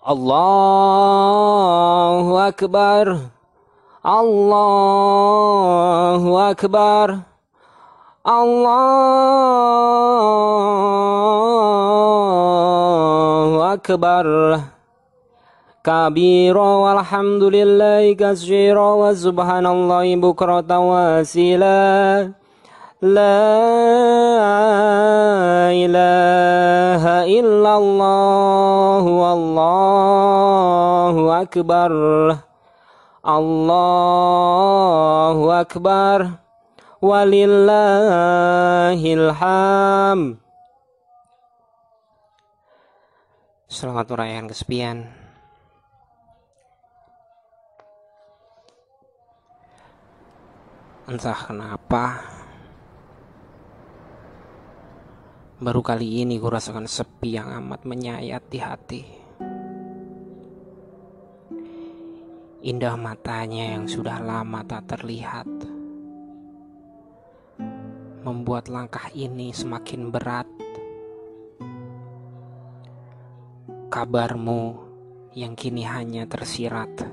الله أكبر. الله أكبر. الله أكبر. كبيرا والحمد لله كثيرا وسبحان الله بكرة واسلا لا إله إلا الله والله أكبر الله أكبر ولله الحمد Selamat merayakan kesepian Entah kenapa Baru kali ini ku rasakan sepi yang amat menyayat di hati. Indah matanya yang sudah lama tak terlihat. Membuat langkah ini semakin berat. Kabarmu yang kini hanya tersirat,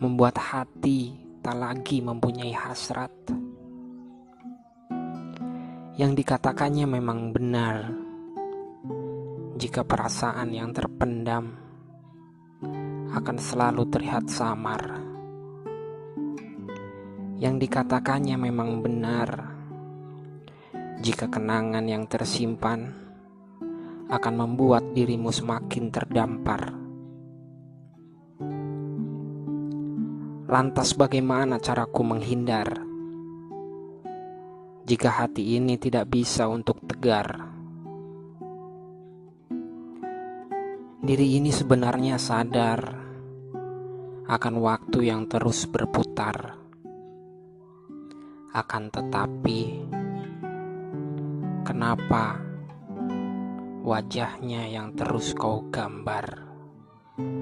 membuat hati tak lagi mempunyai hasrat. Yang dikatakannya memang benar, jika perasaan yang terpendam akan selalu terlihat samar. Yang dikatakannya memang benar, jika kenangan yang tersimpan akan membuat dirimu semakin terdampar. Lantas, bagaimana caraku menghindar jika hati ini tidak bisa untuk tegar? Diri ini sebenarnya sadar akan waktu yang terus berputar, akan tetapi, kenapa? wajahnya yang terus kau gambar.